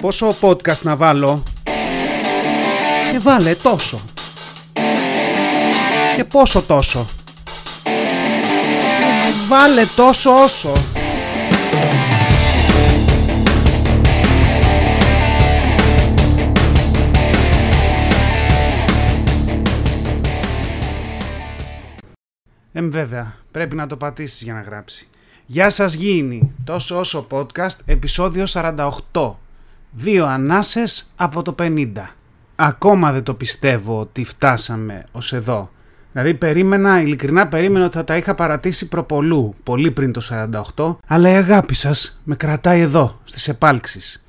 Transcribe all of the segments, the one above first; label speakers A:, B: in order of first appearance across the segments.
A: Πόσο podcast να βάλω; Και βάλε τόσο Και πόσο τόσο Βάλε τόσο όσο Εμ βέβαια, πρέπει να το πατήσεις για να γράψει. Γεια σας Γήινοι, τόσο όσο podcast, επεισόδιο 48. Δύο ανάσες από το 50. Ακόμα δεν το πιστεύω ότι φτάσαμε ως εδώ. Δηλαδή περίμενα, ειλικρινά περίμενα ότι θα τα είχα παρατήσει προπολού, πολύ πριν το 48, αλλά η αγάπη σας με κρατάει εδώ, στις επάλξεις.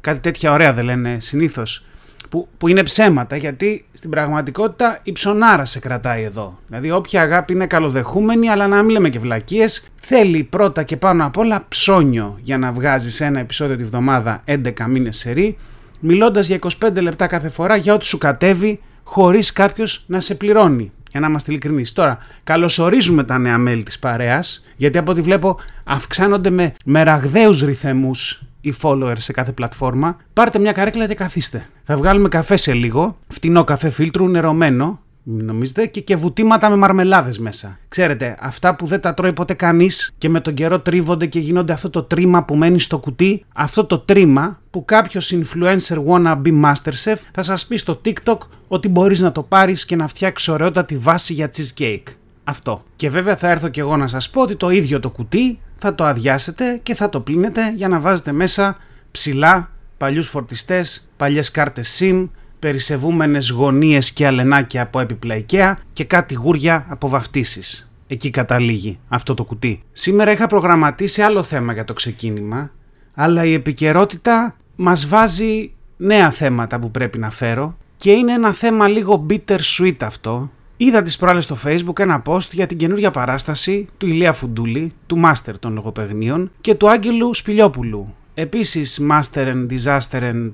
A: Κάτι τέτοια ωραία δεν λένε συνήθως που, που είναι ψέματα γιατί στην πραγματικότητα η ψωνάρα σε κρατάει εδώ. Δηλαδή όποια αγάπη είναι καλοδεχούμενη αλλά να μην λέμε και βλακίες θέλει πρώτα και πάνω απ' όλα ψώνιο για να βγάζεις ένα επεισόδιο τη βδομάδα 11 μήνες σερή μιλώντας για 25 λεπτά κάθε φορά για ό,τι σου κατέβει χωρίς κάποιος να σε πληρώνει. Για να είμαστε ειλικρινείς. Τώρα, καλωσορίζουμε τα νέα μέλη της παρέας, γιατί από ό,τι βλέπω αυξάνονται με, με ραγδαίους ρυθμούς οι followers σε κάθε πλατφόρμα, πάρτε μια καρέκλα και καθίστε. Θα βγάλουμε καφέ σε λίγο, φτηνό καφέ φίλτρου, νερωμένο, νομίζετε, και, και βουτήματα με μαρμελάδες μέσα. Ξέρετε, αυτά που δεν τα τρώει ποτέ κανείς και με τον καιρό τρίβονται και γίνονται αυτό το τρίμα που μένει στο κουτί, αυτό το τρίμα που κάποιος influencer wannabe masterchef θα σας πει στο TikTok ότι μπορείς να το πάρεις και να φτιάξεις ωραιότατη βάση για cheesecake. Αυτό. Και βέβαια θα έρθω και εγώ να σας πω ότι το ίδιο το κουτί θα το αδειάσετε και θα το πλύνετε για να βάζετε μέσα ψηλά, παλιούς φορτιστές, παλιές κάρτες SIM, περισεβούμενες γωνίες και αλενάκια από έπιπλα IKEA και κάτι γούρια από βαφτίσεις. Εκεί καταλήγει αυτό το κουτί. Σήμερα είχα προγραμματίσει άλλο θέμα για το ξεκίνημα, αλλά η επικαιρότητα μας βάζει νέα θέματα που πρέπει να φέρω και είναι ένα θέμα λίγο bitter sweet αυτό, Είδα τις προάλλες στο facebook ένα post για την καινούργια παράσταση του Ηλία Φουντούλη, του Master των λογοπαιγνίων και του Άγγελου Σπηλιόπουλου, επίσης Master and Disaster and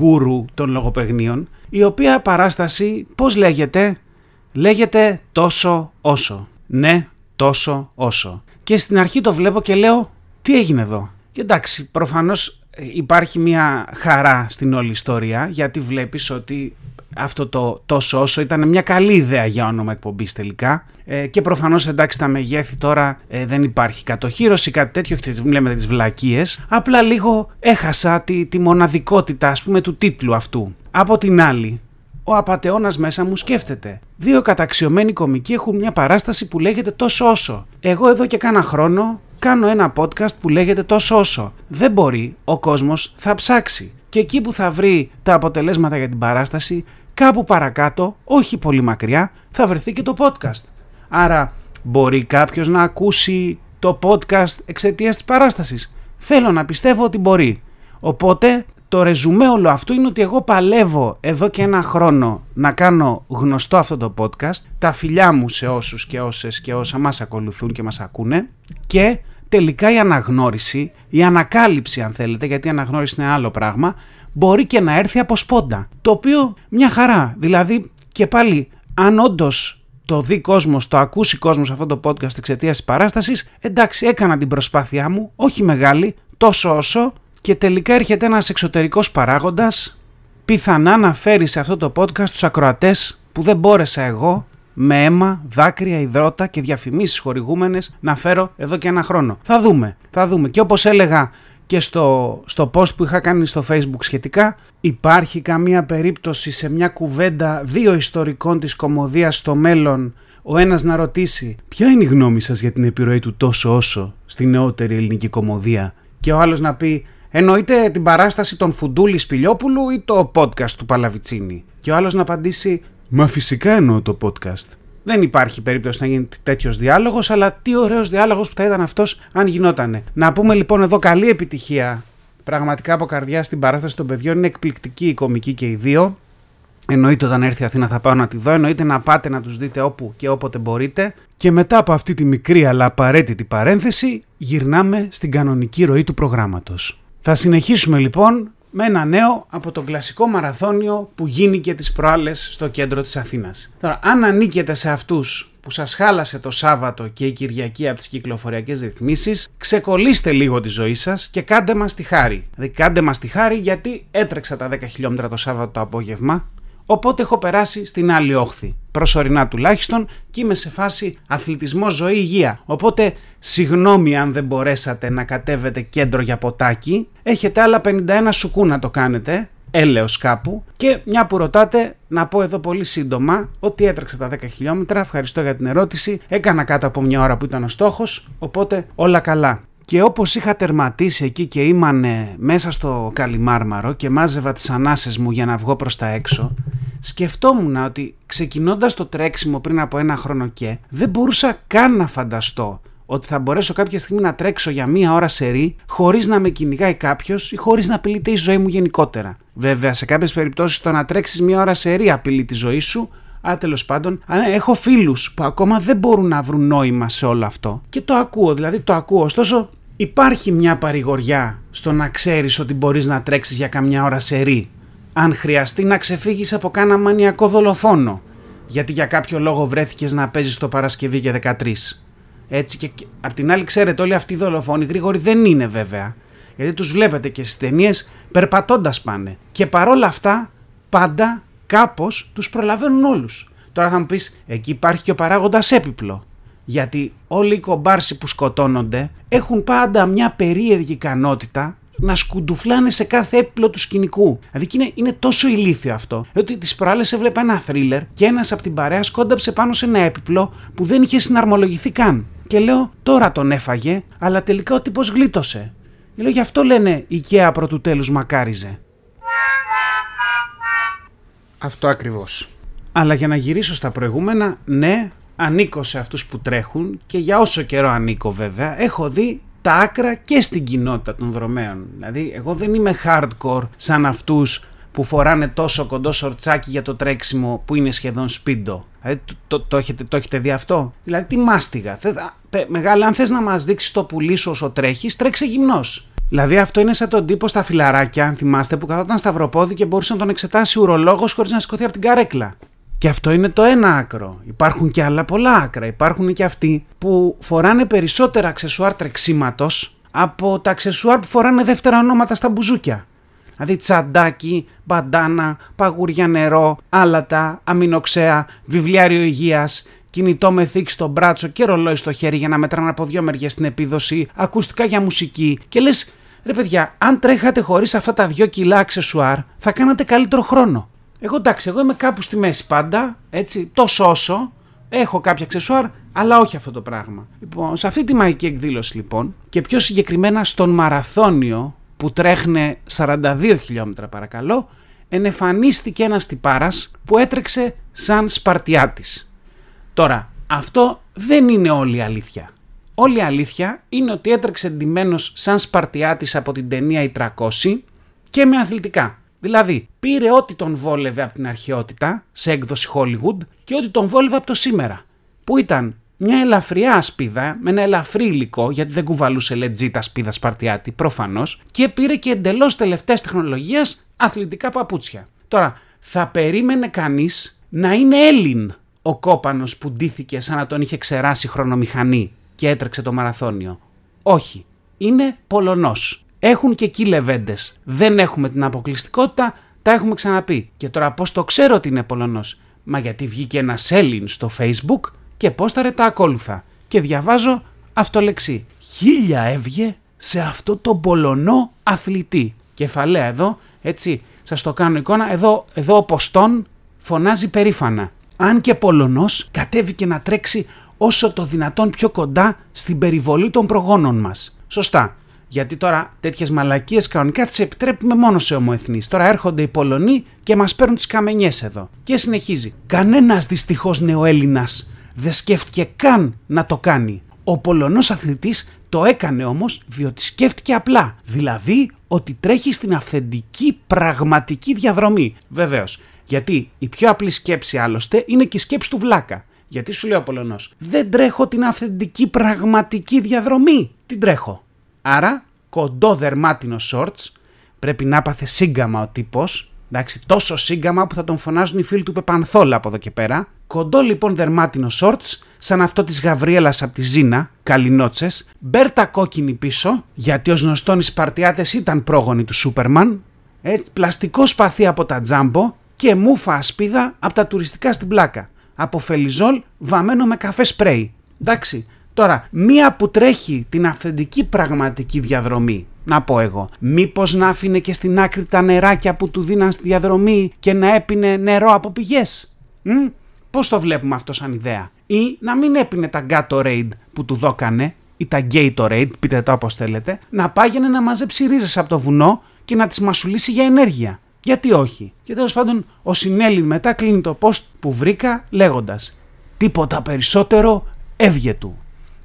A: Guru των λογοπαιγνίων, η οποία παράσταση πώς λέγεται, λέγεται τόσο όσο. Ναι, τόσο όσο. Και στην αρχή το βλέπω και λέω τι έγινε εδώ; Και εντάξει, προφανώς υπάρχει μια χαρά στην όλη ιστορία γιατί βλέπεις ότι αυτό το τόσο όσο ήταν μια καλή ιδέα για όνομα εκπομπής τελικά. Ε, και προφανώς εντάξει τα μεγέθη τώρα ε, δεν υπάρχει κατοχήρωση, κάτι τέτοιο, όχι λέμε τις βλακίες. Απλά λίγο έχασα τη, τη μοναδικότητα, ας πούμε, του τίτλου αυτού. Από την άλλη, ο απαταιώνας μέσα μου σκέφτεται. Δύο καταξιωμένοι κομικοί έχουν μια παράσταση που λέγεται τόσο όσο. Εγώ εδώ και κάνα χρόνο κάνω ένα podcast που λέγεται τόσο όσο. Δεν μπορεί, ο κόσμος θα ψάξει. Και εκεί που θα βρει τα αποτελέσματα για την παράσταση κάπου παρακάτω, όχι πολύ μακριά, θα βρεθεί και το podcast. Άρα μπορεί κάποιος να ακούσει το podcast εξαιτίας της παράστασης. Θέλω να πιστεύω ότι μπορεί. Οπότε το ρεζουμέ όλο αυτού είναι ότι εγώ παλεύω εδώ και ένα χρόνο να κάνω γνωστό αυτό το podcast, τα φιλιά μου σε όσους και όσες και όσα μας ακολουθούν και μας ακούνε και τελικά η αναγνώριση, η ανακάλυψη αν θέλετε, γιατί η αναγνώριση είναι άλλο πράγμα, μπορεί και να έρθει από σπόντα. Το οποίο μια χαρά. Δηλαδή και πάλι, αν όντως το δει κόσμος, το ακούσει κόσμος αυτό το podcast εξαιτίας της παράστασης, εντάξει, έκανα την προσπάθειά μου, όχι μεγάλη, τόσο όσο, και τελικά έρχεται ένας εξωτερικός παράγοντας, πιθανά να φέρει σε αυτό το podcast τους ακροατές που δεν μπόρεσα εγώ με αίμα, δάκρυα, υδρότα και διαφημίσεις χορηγούμενες να φέρω εδώ και ένα χρόνο. Θα δούμε, θα δούμε. Και όπως έλεγα και στο, στο post που είχα κάνει στο facebook σχετικά υπάρχει καμία περίπτωση σε μια κουβέντα δύο ιστορικών της κομμωδίας στο μέλλον ο ένας να ρωτήσει ποια είναι η γνώμη σας για την επιρροή του τόσο όσο στη νεότερη ελληνική κομμωδία; Και ο άλλος να πει εννοείται την παράσταση των Φουντούλη Σπηλιόπουλου ή το podcast του Παλαβιτσίνη; Και ο άλλος να απαντήσει μα φυσικά εννοώ το podcast δεν υπάρχει περίπτωση να γίνει τέτοιος διάλογος, αλλά τι ωραίος διάλογος που θα ήταν αυτός αν γινότανε. Να πούμε λοιπόν εδώ καλή επιτυχία πραγματικά από καρδιά στην παράσταση των παιδιών. Είναι εκπληκτική η κομική και οι δύο. Εννοείται όταν έρθει η Αθήνα θα πάω να τη δω. Εννοείται να πάτε να τους δείτε όπου και όποτε μπορείτε. Και μετά από αυτή τη μικρή αλλά απαραίτητη παρένθεση, γυρνάμε στην κανονική ροή του προγράμματος. Θα συνεχίσουμε λοιπόν με ένα νέο από τον κλασικό μαραθώνιο που γίνηκε τις προάλλες στο κέντρο της Αθήνας. Τώρα, αν ανήκετε σε αυτούς που σας χάλασε το Σάββατο και η Κυριακή από τις κυκλοφοριακές ρυθμίσεις, ξεκολλήστε λίγο τη ζωή σας και κάντε μας τη χάρη. Δηλαδή κάντε μας τη χάρη γιατί έτρεξα τα 10 χιλιόμετρα το Σάββατο το απόγευμα, Οπότε έχω περάσει στην άλλη όχθη. Προσωρινά τουλάχιστον και είμαι σε φάση αθλητισμό, ζωή, υγεία. Οπότε συγγνώμη αν δεν μπορέσατε να κατέβετε κέντρο για ποτάκι. Έχετε άλλα 51 σουκού να το κάνετε. Έλεος κάπου. Και μια που ρωτάτε, να πω εδώ πολύ σύντομα ότι έτρεξα τα 10 χιλιόμετρα. Ευχαριστώ για την ερώτηση. Έκανα κάτω από μια ώρα που ήταν ο στόχος. Οπότε όλα καλά. Και όπως είχα τερματίσει εκεί και ήμανε μέσα στο Καλιμάρμαρο και μάζευα τις ανάσες μου για να βγω προς τα έξω, σκεφτόμουν ότι ξεκινώντας το τρέξιμο πριν από ένα χρόνο και δεν μπορούσα καν να φανταστώ ότι θα μπορέσω κάποια στιγμή να τρέξω για μία ώρα σε ρί χωρίς να με κυνηγάει κάποιος ή χωρίς να απειλείται η ζωή μου γενικότερα. Βέβαια, σε κάποιες περιπτώσεις το να τρέξεις μία ώρα σε ρί απειλεί τη ζωή σου, αλλά τέλος πάντων, έχω φίλους που ακόμα δεν μπορούν να βρουν νόημα σε όλο αυτό. Και το ακούω, δηλαδή το ακούω. Ωστόσο, Υπάρχει μια παρηγοριά στο να ξέρεις ότι μπορείς να τρέξεις για καμιά ώρα σε ρί, αν χρειαστεί να ξεφύγεις από κάνα μανιακό δολοφόνο, γιατί για κάποιο λόγο βρέθηκες να παίζεις το Παρασκευή και 13. Έτσι και απ' την άλλη ξέρετε όλοι αυτοί οι δολοφόνοι γρήγοροι δεν είναι βέβαια, γιατί τους βλέπετε και στις ταινίες περπατώντας πάνε. Και παρόλα αυτά πάντα κάπως τους προλαβαίνουν όλους. Τώρα θα μου πεις, εκεί υπάρχει και ο παράγοντας έπιπλο γιατί όλοι οι κομπάρσοι που σκοτώνονται έχουν πάντα μια περίεργη ικανότητα να σκουντουφλάνε σε κάθε έπιπλο του σκηνικού. Δηλαδή είναι, είναι τόσο ηλίθιο αυτό. Ότι τις προάλλες έβλεπα ένα θρίλερ και ένας από την παρέα σκόνταψε πάνω σε ένα έπιπλο που δεν είχε συναρμολογηθεί καν. Και λέω τώρα τον έφαγε, αλλά τελικά ο τύπος γλίτωσε. Και λέω γι' αυτό λένε η Κέα πρωτού τέλους μακάριζε. Αυτό ακριβώς. Αλλά για να γυρίσω στα προηγούμενα, ναι, ανήκω σε αυτούς που τρέχουν και για όσο καιρό ανήκω βέβαια, έχω δει τα άκρα και στην κοινότητα των δρομέων. Δηλαδή, εγώ δεν είμαι hardcore σαν αυτούς που φοράνε τόσο κοντό σορτσάκι για το τρέξιμο που είναι σχεδόν σπίντο. Δηλαδή, το, το, έχετε, το έχετε δει αυτό; Δηλαδή, τι μάστιγα. μεγάλα, αν θες να μας δείξεις το πουλί σου όσο τρέχεις, τρέξε γυμνός. Δηλαδή αυτό είναι σαν τον τύπο στα φιλαράκια, αν θυμάστε, που καθόταν σταυροπόδι και μπορούσε να τον εξετάσει ουρολόγος χωρίς να σηκωθεί από την καρέκλα. Και αυτό είναι το ένα άκρο. Υπάρχουν και άλλα πολλά άκρα. Υπάρχουν και αυτοί που φοράνε περισσότερα αξεσουάρ τρεξίματος από τα αξεσουάρ που φοράνε δεύτερα ονόματα στα μπουζούκια. Δηλαδή τσαντάκι, μπαντάνα, παγούρια νερό, άλατα, αμινοξέα, βιβλιάριο υγείας, κινητό με θήκη στο μπράτσο και ρολόι στο χέρι για να μετράνε από δυο μεριές την επίδοση, ακουστικά για μουσική. Και λες, ρε παιδιά, αν τρέχατε χωρίς αυτά τα δυο κιλά αξεσουάρ, θα κάνατε καλύτερο χρόνο. Εγώ εντάξει, εγώ είμαι κάπου στη μέση πάντα, έτσι, τόσο όσο. Έχω κάποια αξεσουάρ, αλλά όχι αυτό το πράγμα. Λοιπόν, σε αυτή τη μαγική εκδήλωση λοιπόν, και πιο συγκεκριμένα στον μαραθώνιο που τρέχνε 42 χιλιόμετρα παρακαλώ, ενεφανίστηκε ένας τυπάρας που έτρεξε σαν Σπαρτιάτης. Τώρα, αυτό δεν είναι όλη η αλήθεια. Όλη η αλήθεια είναι ότι έτρεξε εντυμένος σαν Σπαρτιάτης από την ταινία «Η 300» και με αθλητικά. Δηλαδή, πήρε ό,τι τον βόλευε από την αρχαιότητα σε έκδοση Hollywood και ό,τι τον βόλευε από το σήμερα. Που ήταν μια ελαφριά ασπίδα με ένα ελαφρύ υλικό, γιατί δεν κουβαλούσε legit ασπίδα Σπαρτιάτη, προφανώς, και πήρε και εντελώς τελευταία τεχνολογία αθλητικά παπούτσια. Τώρα, θα περίμενε κανείς να είναι Έλλην ο κόπανος που ντύθηκε σαν να τον είχε ξεράσει χρονομηχανή και έτρεξε το μαραθώνιο. Όχι. Είναι Πολωνός. Έχουν και εκεί λεβέντες. Δεν έχουμε την αποκλειστικότητα, τα έχουμε ξαναπεί. Και τώρα πώς το ξέρω ότι είναι Πολωνός; Μα γιατί βγήκε ένα Έλλην στο Facebook και πόσταρε τα ακόλουθα. Και διαβάζω αυτό λεξί. Χίλια έβγε σε αυτό το Πολωνό αθλητή. Κεφαλαία εδώ, έτσι, σας το κάνω εικόνα. Εδώ, εδώ ο Ποστόν φωνάζει περήφανα. Αν και Πολωνός κατέβηκε να τρέξει όσο το δυνατόν πιο κοντά στην περιβολή των προγόνων μας. Σωστά. Γιατί τώρα τέτοιες μαλακίες κανονικά τις επιτρέπουμε μόνο σε ομοεθνείς. Τώρα έρχονται οι Πολωνοί και μας παίρνουν τις καμενιές εδώ. Και συνεχίζει. Κανένας δυστυχώς νεοέλληνας δεν σκέφτηκε καν να το κάνει. Ο Πολωνός αθλητής το έκανε όμως διότι σκέφτηκε απλά. Δηλαδή ότι τρέχει στην αυθεντική πραγματική διαδρομή. Βεβαίως. Γιατί η πιο απλή σκέψη άλλωστε είναι και η σκέψη του βλάκα. Γιατί σου λέει ο Πολωνός, δεν τρέχω την αυθεντική πραγματική διαδρομή. Την τρέχω. Άρα, κοντό δερμάτινο shorts, Πρέπει να παθε σύγκαμα ο τύπος. Εντάξει, τόσο σύγκαμα που θα τον φωνάζουν οι φίλοι του Πεπανθόλα από εδώ και πέρα. Κοντό λοιπόν δερμάτινο shorts, σαν αυτό της Γαβριέλα από τη Ζήνα, καλινότσες. Μπέρτα κόκκινη πίσω, γιατί ως γνωστόν οι Σπαρτιάτες ήταν πρόγονοι του Σούπερμαν. Έτσι, πλαστικό σπαθί από τα τζάμπο και μούφα ασπίδα από τα τουριστικά στην πλάκα. Από φελιζόλ βαμμένο με καφέ σπρέι. Εντάξει, τώρα μία που τρέχει την αυθεντική πραγματική διαδρομή να πω εγώ. Μήπως να άφηνε και στην άκρη τα νεράκια που του δίναν στη διαδρομή και να έπινε νερό από πηγές. Πώς το βλέπουμε αυτό σαν ιδέα; Ή να μην έπινε τα Gatorade που του δώκανε ή τα Gatorade, πείτε το όπως θέλετε, να πάγαινε να μαζέψει ρίζες από το βουνό και να τις μασουλήσει για ενέργεια. Γιατί όχι; Και τέλος πάντων ο Σινέλη μετά κλείνει το post που βρήκα λέγοντας Τίποτα περισσότερο έβγε του.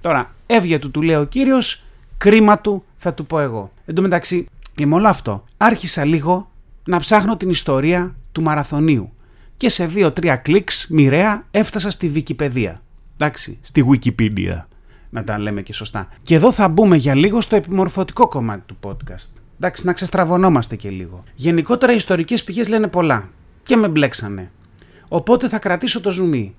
A: Τώρα, έβγε του, του λέει ο κύριος, κρίμα του θα του πω εγώ. Εν τω μεταξύ, και με όλο αυτό, άρχισα λίγο να ψάχνω την ιστορία του μαραθωνίου. Και σε δύο-τρία κλικς μοιραία έφτασα στη Wikipedia. Εντάξει, στη Wikipedia. Να τα λέμε και σωστά. Και εδώ θα μπούμε για λίγο στο επιμορφωτικό κομμάτι του podcast. Εντάξει, να ξεστραβωνόμαστε και λίγο. Γενικότερα οι ιστορικές πηγές λένε πολλά. Και με μπλέξανε. Οπότε θα κρατήσω το ζουμί.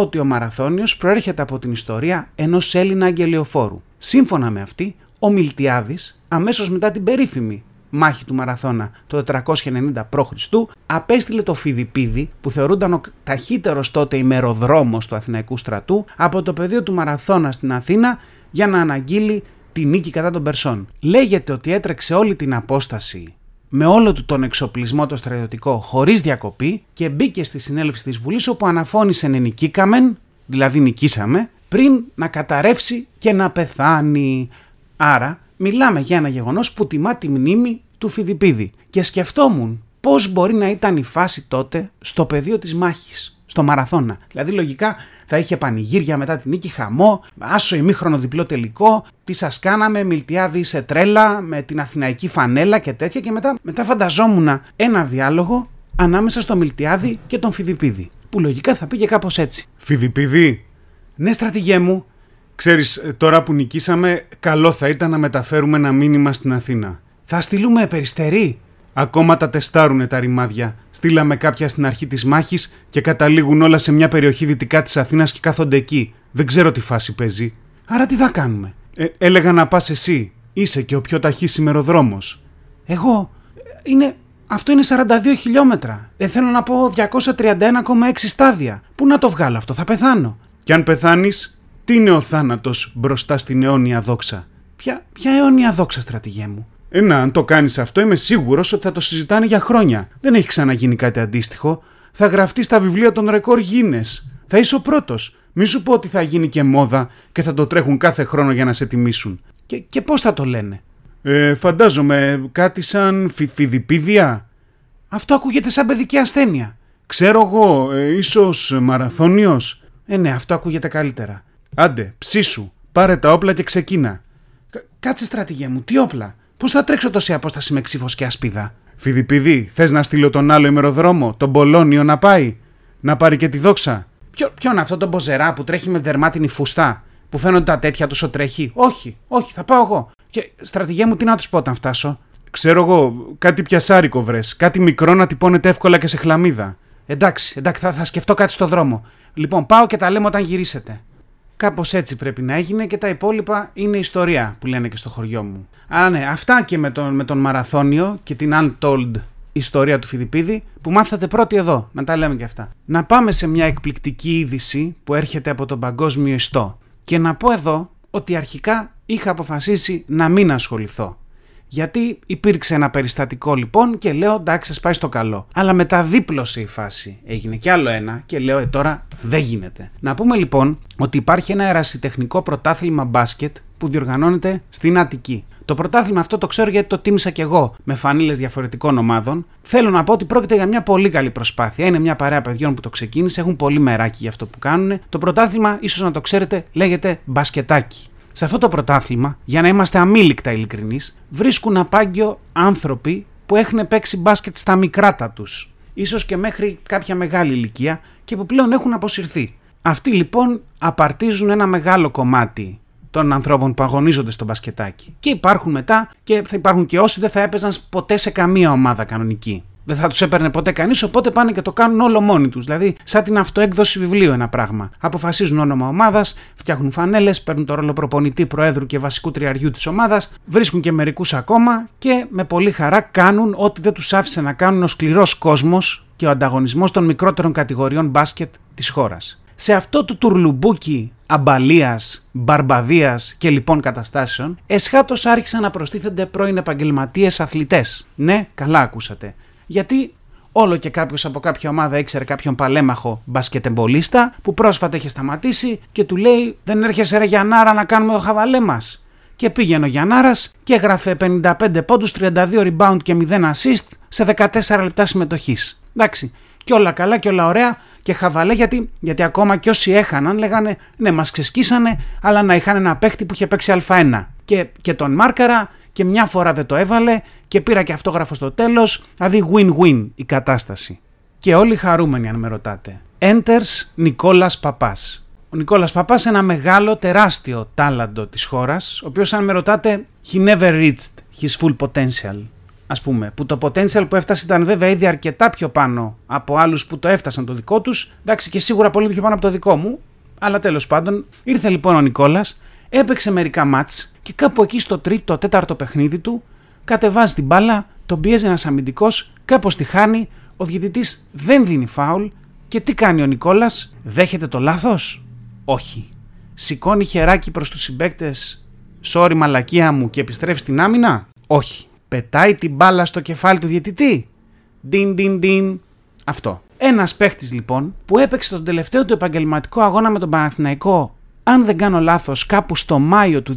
A: Ότι ο Μαραθώνιος προέρχεται από την ιστορία ενός Έλληνα αγγελιοφόρου. Σύμφωνα με αυτή, ο Μιλτιάδης, αμέσως μετά την περίφημη μάχη του Μαραθώνα το 490 π.Χ. απέστειλε το Φιδιπίδη που θεωρούνταν ο ταχύτερος τότε ημεροδρόμος του Αθηναϊκού στρατού από το πεδίο του Μαραθώνα στην Αθήνα για να αναγγείλει τη νίκη κατά των Περσών. Λέγεται ότι έτρεξε όλη την απόσταση με όλο του τον εξοπλισμό το στρατιωτικό χωρίς διακοπή και μπήκε στη συνέλευση της Βουλής όπου αναφώνησε νικήκαμεν, δηλαδή νικήσαμε, πριν να καταρρεύσει και να πεθάνει. Άρα, μιλάμε για ένα γεγονός που τιμά τη μνήμη του Φιδιπίδη. Και σκεφτόμουν πώς μπορεί να ήταν η φάση τότε στο πεδίο της μάχης, στο μαραθώνα. Δηλαδή, λογικά θα είχε πανηγύρια μετά την νίκη, χαμό, άσο ημίχρονο διπλό τελικό, τι σας κάναμε, μιλτιάδη σε τρέλα, με την αθηναϊκή φανέλα και τέτοια. Και μετά, μετά φανταζόμουν ένα διάλογο ανάμεσα στο Μιλτιάδη και τον Φιδιπίδη. Που λογικά θα πήγε κάπως έτσι.
B: Φιδιπίδη.
A: Ναι, στρατηγέ μου,
B: Ξέρεις, ε, τώρα που νικήσαμε, καλό θα ήταν να μεταφέρουμε ένα μήνυμα στην Αθήνα.
A: Θα στείλουμε περιστερή.
B: Ακόμα τα τεστάρουνε τα ρημάδια. Στείλαμε κάποια στην αρχή της μάχης και καταλήγουν όλα σε μια περιοχή δυτικά της Αθήνας και κάθονται εκεί. Δεν ξέρω τι φάση παίζει.
A: Άρα τι θα κάνουμε;
B: Ε, έλεγα να πας εσύ. Είσαι και ο πιο ταχύς ημεροδρόμος.
A: Εγώ. Είναι... Αυτό είναι 42 χιλιόμετρα. Δεν θέλω να πω 231,6 στάδια. Πού να το βγάλω αυτό, θα πεθάνω.
B: Και αν πεθάνεις, τι είναι ο θάνατος μπροστά στην αιώνια δόξα;
A: Ποια, ποια αιώνια δόξα, στρατηγέ μου;
B: Ε, να, αν το κάνεις αυτό, είμαι σίγουρος ότι θα το συζητάνε για χρόνια. Δεν έχει ξαναγίνει κάτι αντίστοιχο. Θα γραφτεί στα βιβλία των ρεκόρ γίνε. Θα είσαι ο πρώτος. Μη σου πω ότι θα γίνει και μόδα και θα το τρέχουν κάθε χρόνο για να σε τιμήσουν.
A: Και, και πώς θα το λένε;
B: Ε, φαντάζομαι κάτι σαν φιδιπίδια.
A: Αυτό ακούγεται σαν παιδική ασθένεια.
B: Ξέρω εγώ, ε, ίσως μαραθώνιος.
A: Ε, ναι, αυτό ακούγεται καλύτερα.
B: Άντε, ψήσου, πάρε τα όπλα και ξεκίνα.
A: κάτσε στρατηγέ μου, τι όπλα; Πώς θα τρέξω τόση απόσταση με ξύφο και ασπίδα;
B: Φιδιπιδί, θες να στείλω τον άλλο ημεροδρόμο, τον Πολώνιο να πάει. Να πάρει και τη δόξα;
A: Ποιο, ποιον αυτό τον Μποζερά που τρέχει με δερμάτινη φουστά. Που φαίνονται τα τέτοια τόσο τρέχει; Όχι, όχι, θα πάω εγώ. Και στρατηγέ μου, τι να τους πω όταν φτάσω;
B: Ξέρω εγώ, κάτι πιασάρικο βρες. Κάτι μικρό να τυπώνεται εύκολα και σε χλαμίδα.
A: Εντάξει, εντάξει, θα, θα σκεφτώ κάτι στο δρόμο. Λοιπόν, πάω και τα λέμε όταν γυρίσετε. Κάπως έτσι πρέπει να έγινε και τα υπόλοιπα είναι ιστορία που λένε και στο χωριό μου. Α, ναι, αυτά και με τον, με τον Μαραθώνιο και την Untold ιστορία του Φιδιπίδη που μάθατε πρώτοι εδώ, να τα λέμε και αυτά. Να πάμε σε μια εκπληκτική είδηση που έρχεται από τον παγκόσμιο ιστό. Και να πω εδώ ότι αρχικά είχα αποφασίσει να μην ασχοληθώ. Γιατί υπήρξε ένα περιστατικό λοιπόν και λέω εντάξει σας πάει στο καλό. Αλλά μετά δίπλωσε η φάση. Έγινε κι άλλο ένα και λέω ε τώρα δεν γίνεται. Να πούμε λοιπόν ότι υπάρχει ένα ερασιτεχνικό πρωτάθλημα μπάσκετ που διοργανώνεται στην Αττική. Το πρωτάθλημα αυτό το ξέρω γιατί το τίμησα κι εγώ με φανίλες διαφορετικών ομάδων. Θέλω να πω ότι πρόκειται για μια πολύ καλή προσπάθεια. Είναι μια παρέα παιδιών που το ξεκίνησε, έχουν πολύ μεράκι για αυτό που κάνουν. Το πρωτάθλημα, ίσως να το ξέρετε, λέγεται μπασκετάκι. Σε αυτό το πρωτάθλημα, για να είμαστε αμήλικτα ειλικρινείς, βρίσκουν απάγκιο άνθρωποι που έχουν παίξει μπάσκετ στα μικράτα τους, ίσως και μέχρι κάποια μεγάλη ηλικία και που πλέον έχουν αποσυρθεί. Αυτοί λοιπόν απαρτίζουν ένα μεγάλο κομμάτι των ανθρώπων που αγωνίζονται στο μπασκετάκι. Και υπάρχουν μετά και θα υπάρχουν και όσοι δεν θα έπαιζαν ποτέ σε καμία ομάδα κανονική. Δεν θα τους έπαιρνε ποτέ κανείς, οπότε πάνε και το κάνουν όλο μόνοι τους. Δηλαδή, σαν την αυτοέκδοση βιβλίου ένα πράγμα. Αποφασίζουν όνομα ομάδας, φτιάχνουν φανέλες, παίρνουν το ρόλο προπονητή, προέδρου και βασικού τριαριού της ομάδας, βρίσκουν και μερικούς ακόμα και με πολύ χαρά κάνουν ό,τι δεν τους άφησε να κάνουν ο σκληρός κόσμος και ο ανταγωνισμός των μικρότερων κατηγοριών μπάσκετ της χώρας. Σε αυτό το τουρλουμπούκι αμπαλίας, μπαρμπαδίας και λοιπόν καταστάσεων, εσχάτως άρχισαν να προστίθενται πρώην επαγγελματίες αθλητές. Ναι, καλά ακούσατε γιατί όλο και κάποιος από κάποια ομάδα ήξερε κάποιον παλέμαχο μπασκετεμπολίστα που πρόσφατα είχε σταματήσει και του λέει: Δεν έρχεσαι ρε Γιαννάρα να κάνουμε το χαβαλέ μας. Και πήγαινε ο Γιαννάρας και έγραφε 55 πόντους, 32 rebound και 0 assist σε 14 λεπτά συμμετοχής. Εντάξει. Και όλα καλά και όλα ωραία και χαβαλέ γιατί, γιατί ακόμα και όσοι έχαναν λέγανε ναι μας ξεσκίσανε αλλά να είχαν ένα παίχτη που είχε παίξει α1 και, και τον μάρκαρα και μια φορά δεν το έβαλε και πήρα και αυτόγραφο στο τέλος, δηλαδή win-win η κατάσταση. Και όλοι χαρούμενοι αν με ρωτάτε. Enters Νικόλας Παπάς. Ο Νικόλας Παπάς ένα μεγάλο τεράστιο τάλαντο της χώρας, ο οποίος αν με ρωτάτε he never reached his full potential. Ας πούμε, που το potential που έφτασε ήταν βέβαια ήδη αρκετά πιο πάνω από άλλους που το έφτασαν το δικό τους, εντάξει και σίγουρα πολύ πιο πάνω από το δικό μου, αλλά τέλος πάντων ήρθε λοιπόν ο Νικόλας, έπαιξε μερικά μάτς και κάπου εκεί στο τρίτο, τέταρτο παιχνίδι του κατεβάζει την μπάλα, τον πιέζει ένας αμυντικός, κάπως τη χάνει, ο διαιτητής δεν δίνει φάουλ και τι κάνει ο Νικόλας, δέχεται το λάθος; Όχι. Σηκώνει χεράκι προς τους συμπαίκτες, sorry μαλακία μου και επιστρέφει στην άμυνα; Όχι. Πετάει την μπάλα στο κεφάλι του διαιτητή; Ντιν, ντιν, ντιν. Αυτό. Ένας παίχτης λοιπόν που έπαιξε τον τελευταίο του επαγγελματικό αγώνα με τον Παναθηναϊκό, αν δεν κάνω λάθος, κάπου στο Μάιο του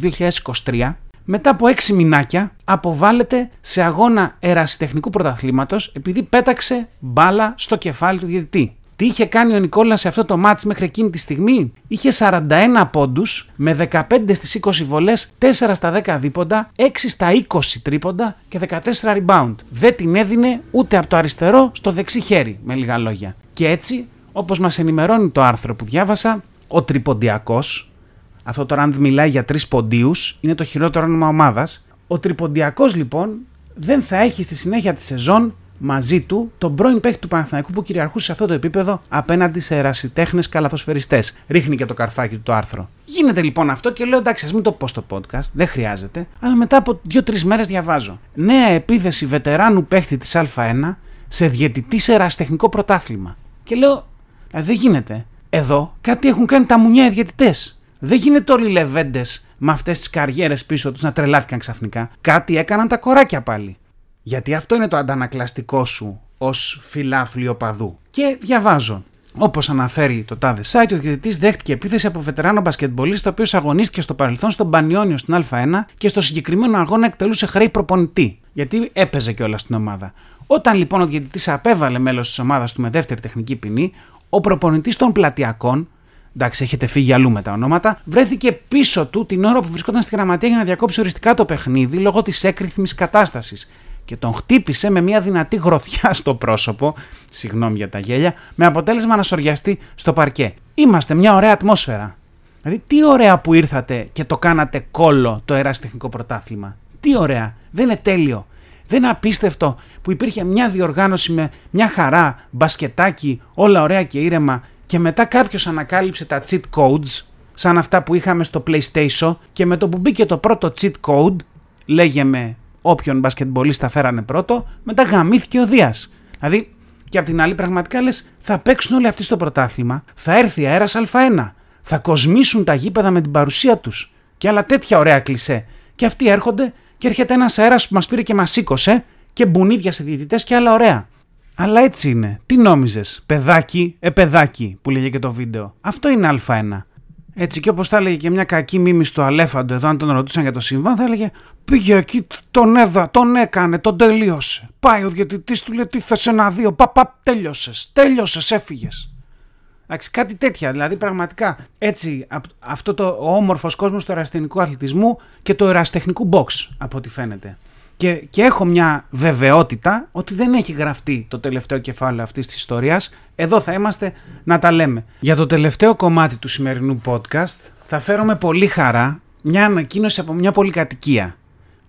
A: 2023, μετά από 6 μηνάκια αποβάλλεται σε αγώνα ερασιτεχνικού πρωταθλήματος επειδή πέταξε μπάλα στο κεφάλι του διαιτητή. Τι είχε κάνει ο Νικόλας σε αυτό το μάτς μέχρι εκείνη τη στιγμή; Είχε 41 πόντους με 15 στις 20 βολές, 4 στα 10 δίποντα, 6 στα 20 τρίποντα και 14 rebound. Δεν την έδινε ούτε από το αριστερό στο δεξί χέρι, με λίγα λόγια. Και έτσι, όπως μας ενημερώνει το άρθρο που διάβασα, ο Τριποντιακός, αυτό τώρα, αν μιλάει για τρεις ποντίους, είναι το χειρότερο όνομα ομάδας. Ο Τριποντιακός λοιπόν δεν θα έχει στη συνέχεια τη σεζόν μαζί του τον πρώην παίχτη του Παναθηναϊκού που κυριαρχούσε σε αυτό το επίπεδο απέναντι σε ερασιτέχνες καλαθοσφαιριστές. Ρίχνει και το καρφάκι του το άρθρο. Γίνεται λοιπόν αυτό και λέω εντάξει, ας μην το πω στο podcast, δεν χρειάζεται. Αλλά μετά από δύο-τρεις μέρες διαβάζω. Νέα επίθεση βετεράνου παίχτη της Α1 σε διαιτητή σε ερασιτεχνικό πρωτάθλημα. Και λέω, δεν γίνεται. Εδώ κάτι έχουν κάνει τα μουνιά οι διαιτητές. Δεν γίνεται όλοι οι λεβέντες με αυτές τις καριέρες πίσω τους να τρελάθηκαν ξαφνικά. Κάτι έκαναν τα κοράκια πάλι. Γιατί αυτό είναι το αντανακλαστικό σου ως φιλάθλιο παδού. Και διαβάζω. Όπως αναφέρει το τάδε site, ο διαιτητής δέχτηκε επίθεση από βετεράνο μπασκετμπολίστα, ο οποίος αγωνίστηκε στο παρελθόν στον Πανιόνιο στην Α1 και στο συγκεκριμένο αγώνα εκτελούσε χρέη προπονητή. Γιατί έπαιζε κιόλας στην ομάδα. Όταν λοιπόν ο διαιτητής απέβαλε μέλος της ομάδας του με δεύτερη τεχνική ποινή, ο προπονητής των πλατιακών, εντάξει, έχετε φύγει αλλού με τα ονόματα, βρέθηκε πίσω του την ώρα που βρισκόταν στη γραμματεία για να διακόψει οριστικά το παιχνίδι λόγω της έκρηθμης κατάστασης. Και τον χτύπησε με μια δυνατή γροθιά στο πρόσωπο, συγγνώμη για τα γέλια, με αποτέλεσμα να σοριαστεί στο παρκέ. Είμαστε μια ωραία ατμόσφαιρα. Δηλαδή, τι ωραία που ήρθατε και το κάνατε κόλλο το ερασιτεχνικό πρωτάθλημα. Τι ωραία. Δεν είναι τέλειο. Δεν είναι απίστευτο που υπήρχε μια διοργάνωση με μια χαρά, μπασκετάκι, όλα ωραία και ήρεμα και μετά κάποιος ανακάλυψε τα cheat codes, σαν αυτά που είχαμε στο PlayStation, και με το που μπήκε το πρώτο cheat code, λέγε με όποιον μπασκετμπολίστα φέρανε πρώτο, μετά γαμήθηκε ο Δίας. Δηλαδή, και απ' την άλλη, πραγματικά λες, θα παίξουν όλοι αυτοί στο πρωτάθλημα, θα έρθει αέρας Α1, θα κοσμήσουν τα γήπεδα με την παρουσία τους και άλλα τέτοια ωραία κλισέ. Και αυτοί έρχονται και έρχεται ένας αέρας που μας πήρε και μας σήκωσε και μπουνίδια σε διαιτητές και άλλα ωραία. Αλλά έτσι είναι. Τι νόμιζες, παιδάκι, ε παιδάκι που λέγε και το βίντεο. Αυτό είναι Α1. Έτσι και όπως τα έλεγε και μια κακή μίμη στο Αλέφαντο, εδώ αν τον ρωτούσαν για το συμβάν, θα έλεγε Πήγε εκεί, τον έδα, τον έκανε, τον τελείωσε. Πάει ο διαιτητής του λέει Τι θες ένα δύο, παπα, τέλειωσες, τέλειωσες, έφυγες. Εντάξει, κάτι τέτοια. Δηλαδή, πραγματικά έτσι αυτό το όμορφος κόσμος του ερασιτεχνικού αθλητισμού και του ερασιτεχνικού box, από ό,τι φαίνεται και, και έχω μια βεβαιότητα ότι δεν έχει γραφτεί το τελευταίο κεφάλαιο αυτής της ιστορίας. Εδώ θα είμαστε να τα λέμε. Για το τελευταίο κομμάτι του σημερινού podcast θα φέρω με πολύ χαρά μια ανακοίνωση από μια πολυκατοικία.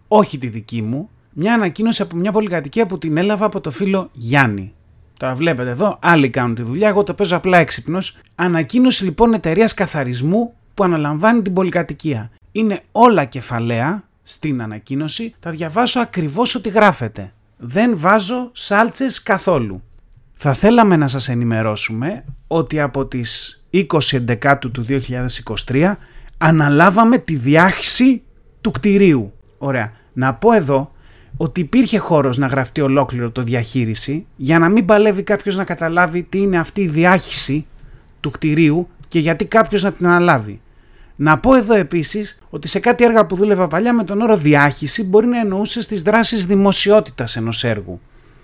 A: Όχι τη δική μου, μια ανακοίνωση από μια πολυκατοικία που την έλαβα από το φίλο Γιάννη. Τώρα βλέπετε εδώ, άλλοι κάνουν τη δουλειά, εγώ το παίζω απλά έξυπνος. Ανακοίνωση λοιπόν εταιρείας καθαρισμού που αναλαμβάνει την πολυκατοικία. Είναι όλα κεφαλαία στην ανακοίνωση, θα διαβάσω ακριβώς ό,τι γράφεται. Δεν βάζω σάλτσες καθόλου. Θα θέλαμε να σας ενημερώσουμε ότι από τις 20 Εντεκάτου του 2023 αναλάβαμε τη διάχυση του κτηρίου. Ωραία. Να πω εδώ ότι υπήρχε χώρος να γραφτεί ολόκληρο το διαχείριση για να μην παλεύει κάποιος να καταλάβει τι είναι αυτή η διάχυση του κτηρίου και γιατί κάποιος να την αναλάβει. Να πω εδώ επίσης ότι σε κάτι έργα που δούλευα παλιά με τον όρο διάχυση μπορεί να εννοούσε τι δράσεις δημοσιότητας ενός έργου.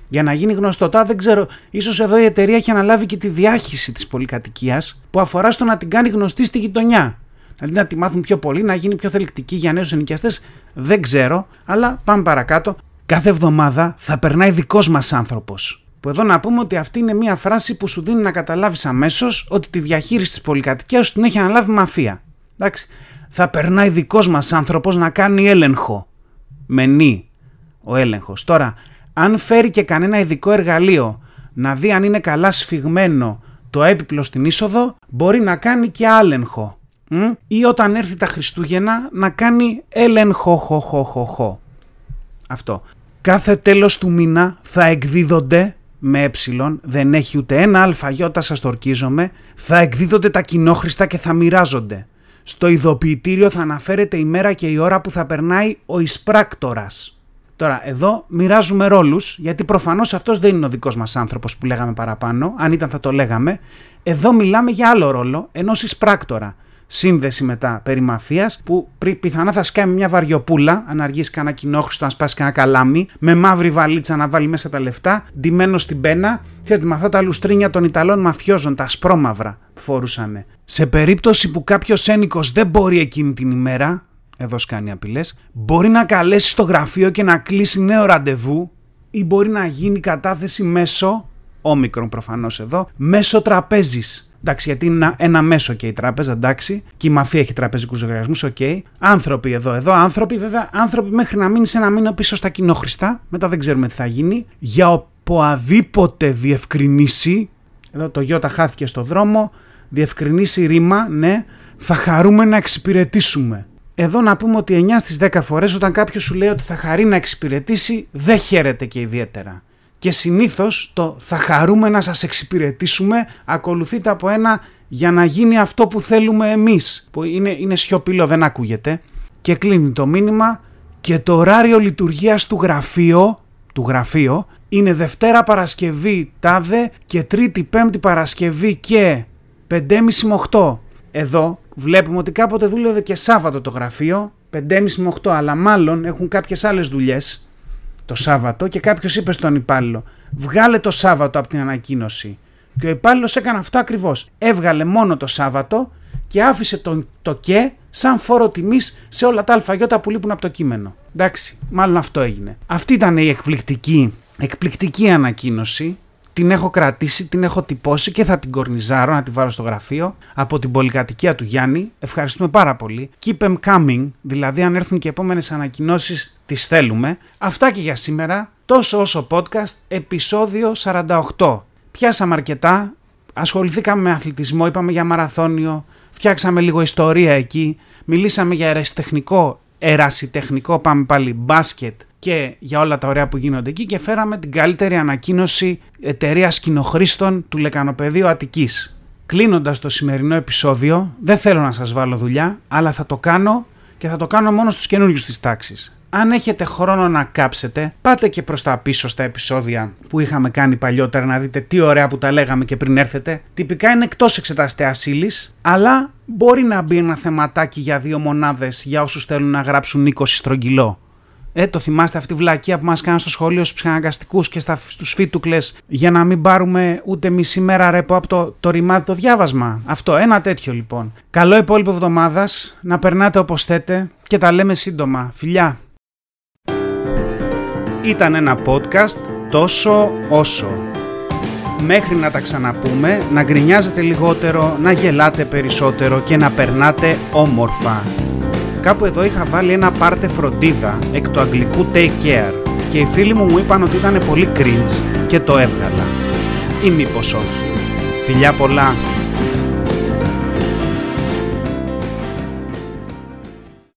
A: Για να γίνει γνωστό, τώρα δεν ξέρω, ίσως εδώ η εταιρεία έχει αναλάβει και τη διάχυση της πολυκατοικίας που αφορά στο να την κάνει γνωστή στη γειτονιά. Δηλαδή να τη μάθουν πιο πολύ, να γίνει πιο θελκτική για νέους ενοικιαστές, δεν ξέρω, αλλά πάμε παρακάτω. Κάθε εβδομάδα θα περνάει δικός μας άνθρωπος. Που εδώ να πούμε ότι αυτή είναι μια φράση που σου δίνει να καταλάβεις αμέσως ότι τη διαχείριση της πολυκατοικίας την έχει αναλάβει μαφία. Εντάξει. Θα περνάει δικός μας άνθρωπος να κάνει έλεγχο. Μενή ο έλεγχος. Τώρα, αν φέρει και κανένα ειδικό εργαλείο να δει αν είναι καλά σφιγμένο το έπιπλο στην είσοδο, μπορεί να κάνει και άλεγχο. Ή όταν έρθει τα Χριστούγεννα να κάνει έλεγχο χω, χω, χω, χω. Αυτό. Κάθε τέλος του μήνα θα εκδίδονται με ε, δεν έχει ούτε ένα αλφαγιώτα σας το ορκίζομαι, θα εκδίδονται τα κοινόχρηστα και θα μοιράζονται. Στο ειδοποιητήριο θα αναφέρεται η μέρα και η ώρα που θα περνάει ο εισπράκτορας. Τώρα, εδώ μοιράζουμε ρόλους, γιατί προφανώς αυτός δεν είναι ο δικός μας άνθρωπος που λέγαμε παραπάνω, αν ήταν θα το λέγαμε. Εδώ μιλάμε για άλλο ρόλο, ενός εισπράκτορα σύνδεση μετά περί μαφίας, που πιθανά θα σκάει μια βαριοπούλα, αν αργήσει κανένα κοινόχρηστο, να σπάσει κανένα καλάμι, με μαύρη βαλίτσα να βάλει μέσα τα λεφτά, ντυμένο στην πένα, ξέρετε με αυτά τα λουστρίνια των Ιταλών μαφιόζων, τα ασπρόμαυρα που φορούσαν. Σε περίπτωση που κάποιος ένικος δεν μπορεί εκείνη την ημέρα, εδώ σκάνει απειλές, μπορεί να καλέσει στο γραφείο και να κλείσει νέο ραντεβού ή μπορεί να γίνει κατάθεση μέσω, όμικρον προφανώς εδώ, μέσω τραπέζης Εντάξει, γιατί είναι ένα μέσο και η τράπεζα, εντάξει, και η μαφία έχει τραπεζικούς λογαριασμούς, οκ. Okay. Άνθρωποι εδώ, εδώ, άνθρωποι, βέβαια, άνθρωποι μέχρι να μείνει ένα μήνα πίσω στα κοινόχρηστα, μετά δεν ξέρουμε τι θα γίνει. Για οποιαδήποτε διευκρίνιση, εδώ το γιώτα χάθηκε στο δρόμο, διευκρινήσει ρήμα, ναι, θα χαρούμε να εξυπηρετήσουμε. Εδώ να πούμε ότι 9 στις 10 φορές όταν κάποιος σου λέει ότι θα χαρεί να εξυπηρετήσει δεν χαίρεται και ιδιαίτερα και συνήθως το θα χαρούμε να σας εξυπηρετήσουμε ακολουθείται από ένα για να γίνει αυτό που θέλουμε εμείς που είναι, είναι σιωπηλό δεν ακούγεται και κλείνει το μήνυμα και το ωράριο λειτουργίας του γραφείου του γραφείο είναι Δευτέρα Παρασκευή τάδε και Τρίτη Πέμπτη Παρασκευή και 5.30 με 8. Εδώ βλέπουμε ότι κάποτε δούλευε και Σάββατο το γραφείο 5.30 με 8 αλλά μάλλον έχουν κάποιες άλλες δουλειές το Σάββατο και κάποιος είπε στον υπάλληλο: Βγάλε το Σάββατο από την ανακοίνωση. Και ο υπάλληλος έκανε αυτό ακριβώς. Έβγαλε μόνο το Σάββατο και άφησε τον, το και σαν φόρο τιμής σε όλα τα αλφαγιώτα που λείπουν από το κείμενο. Εντάξει, μάλλον αυτό έγινε. Αυτή ήταν η εκπληκτική, εκπληκτική ανακοίνωση την έχω κρατήσει, την έχω τυπώσει και θα την κορνιζάρω να τη βάλω στο γραφείο από την πολυκατοικία του Γιάννη. Ευχαριστούμε πάρα πολύ. Keep them coming, δηλαδή αν έρθουν και επόμενες ανακοινώσεις, τις θέλουμε. Αυτά και για σήμερα. Τόσο όσο podcast, επεισόδιο 48. Πιάσαμε αρκετά. Ασχοληθήκαμε με αθλητισμό, είπαμε για μαραθώνιο, φτιάξαμε λίγο ιστορία εκεί, μιλήσαμε για ερασιτεχνικό, ερασιτεχνικό πάμε πάλι μπάσκετ, και για όλα τα ωραία που γίνονται εκεί και φέραμε την καλύτερη ανακοίνωση εταιρείας κοινοχρήστων του Λεκανοπεδίου Αττικής. Κλείνοντας το σημερινό επεισόδιο, δεν θέλω να σας βάλω δουλειά, αλλά θα το κάνω και θα το κάνω μόνο στους καινούριους της τάξης. Αν έχετε χρόνο να κάψετε, πάτε και προς τα πίσω στα επεισόδια που είχαμε κάνει παλιότερα να δείτε τι ωραία που τα λέγαμε και πριν έρθετε. Τυπικά είναι εκτός εξεταστέας ύλη, αλλά μπορεί να μπει ένα θεματάκι για δύο μονάδες για όσους θέλουν να γράψουν 20 στρογγυλό. Ε, το θυμάστε αυτή τη βλακία που μας κάνουν στο σχολείο στους ψυχαναγκαστικούς και στους φίτουκλε για να μην πάρουμε ούτε μισή μέρα ρεπό από το, το ρημάδι το διάβασμα. Αυτό, ένα τέτοιο λοιπόν. Καλό υπόλοιπο εβδομάδας, να περνάτε όπως θέτε και τα λέμε σύντομα. Φιλιά! Ήταν ένα podcast τόσο όσο. Μέχρι να τα ξαναπούμε, να γκρινιάζετε λιγότερο, να γελάτε περισσότερο και να περνάτε όμορφα. Κάπου εδώ είχα βάλει ένα πάρτε φροντίδα εκ του αγγλικού take care και οι φίλοι μου μου είπαν ότι ήταν πολύ cringe και το έβγαλα. Ή μήπως όχι. Φιλιά πολλά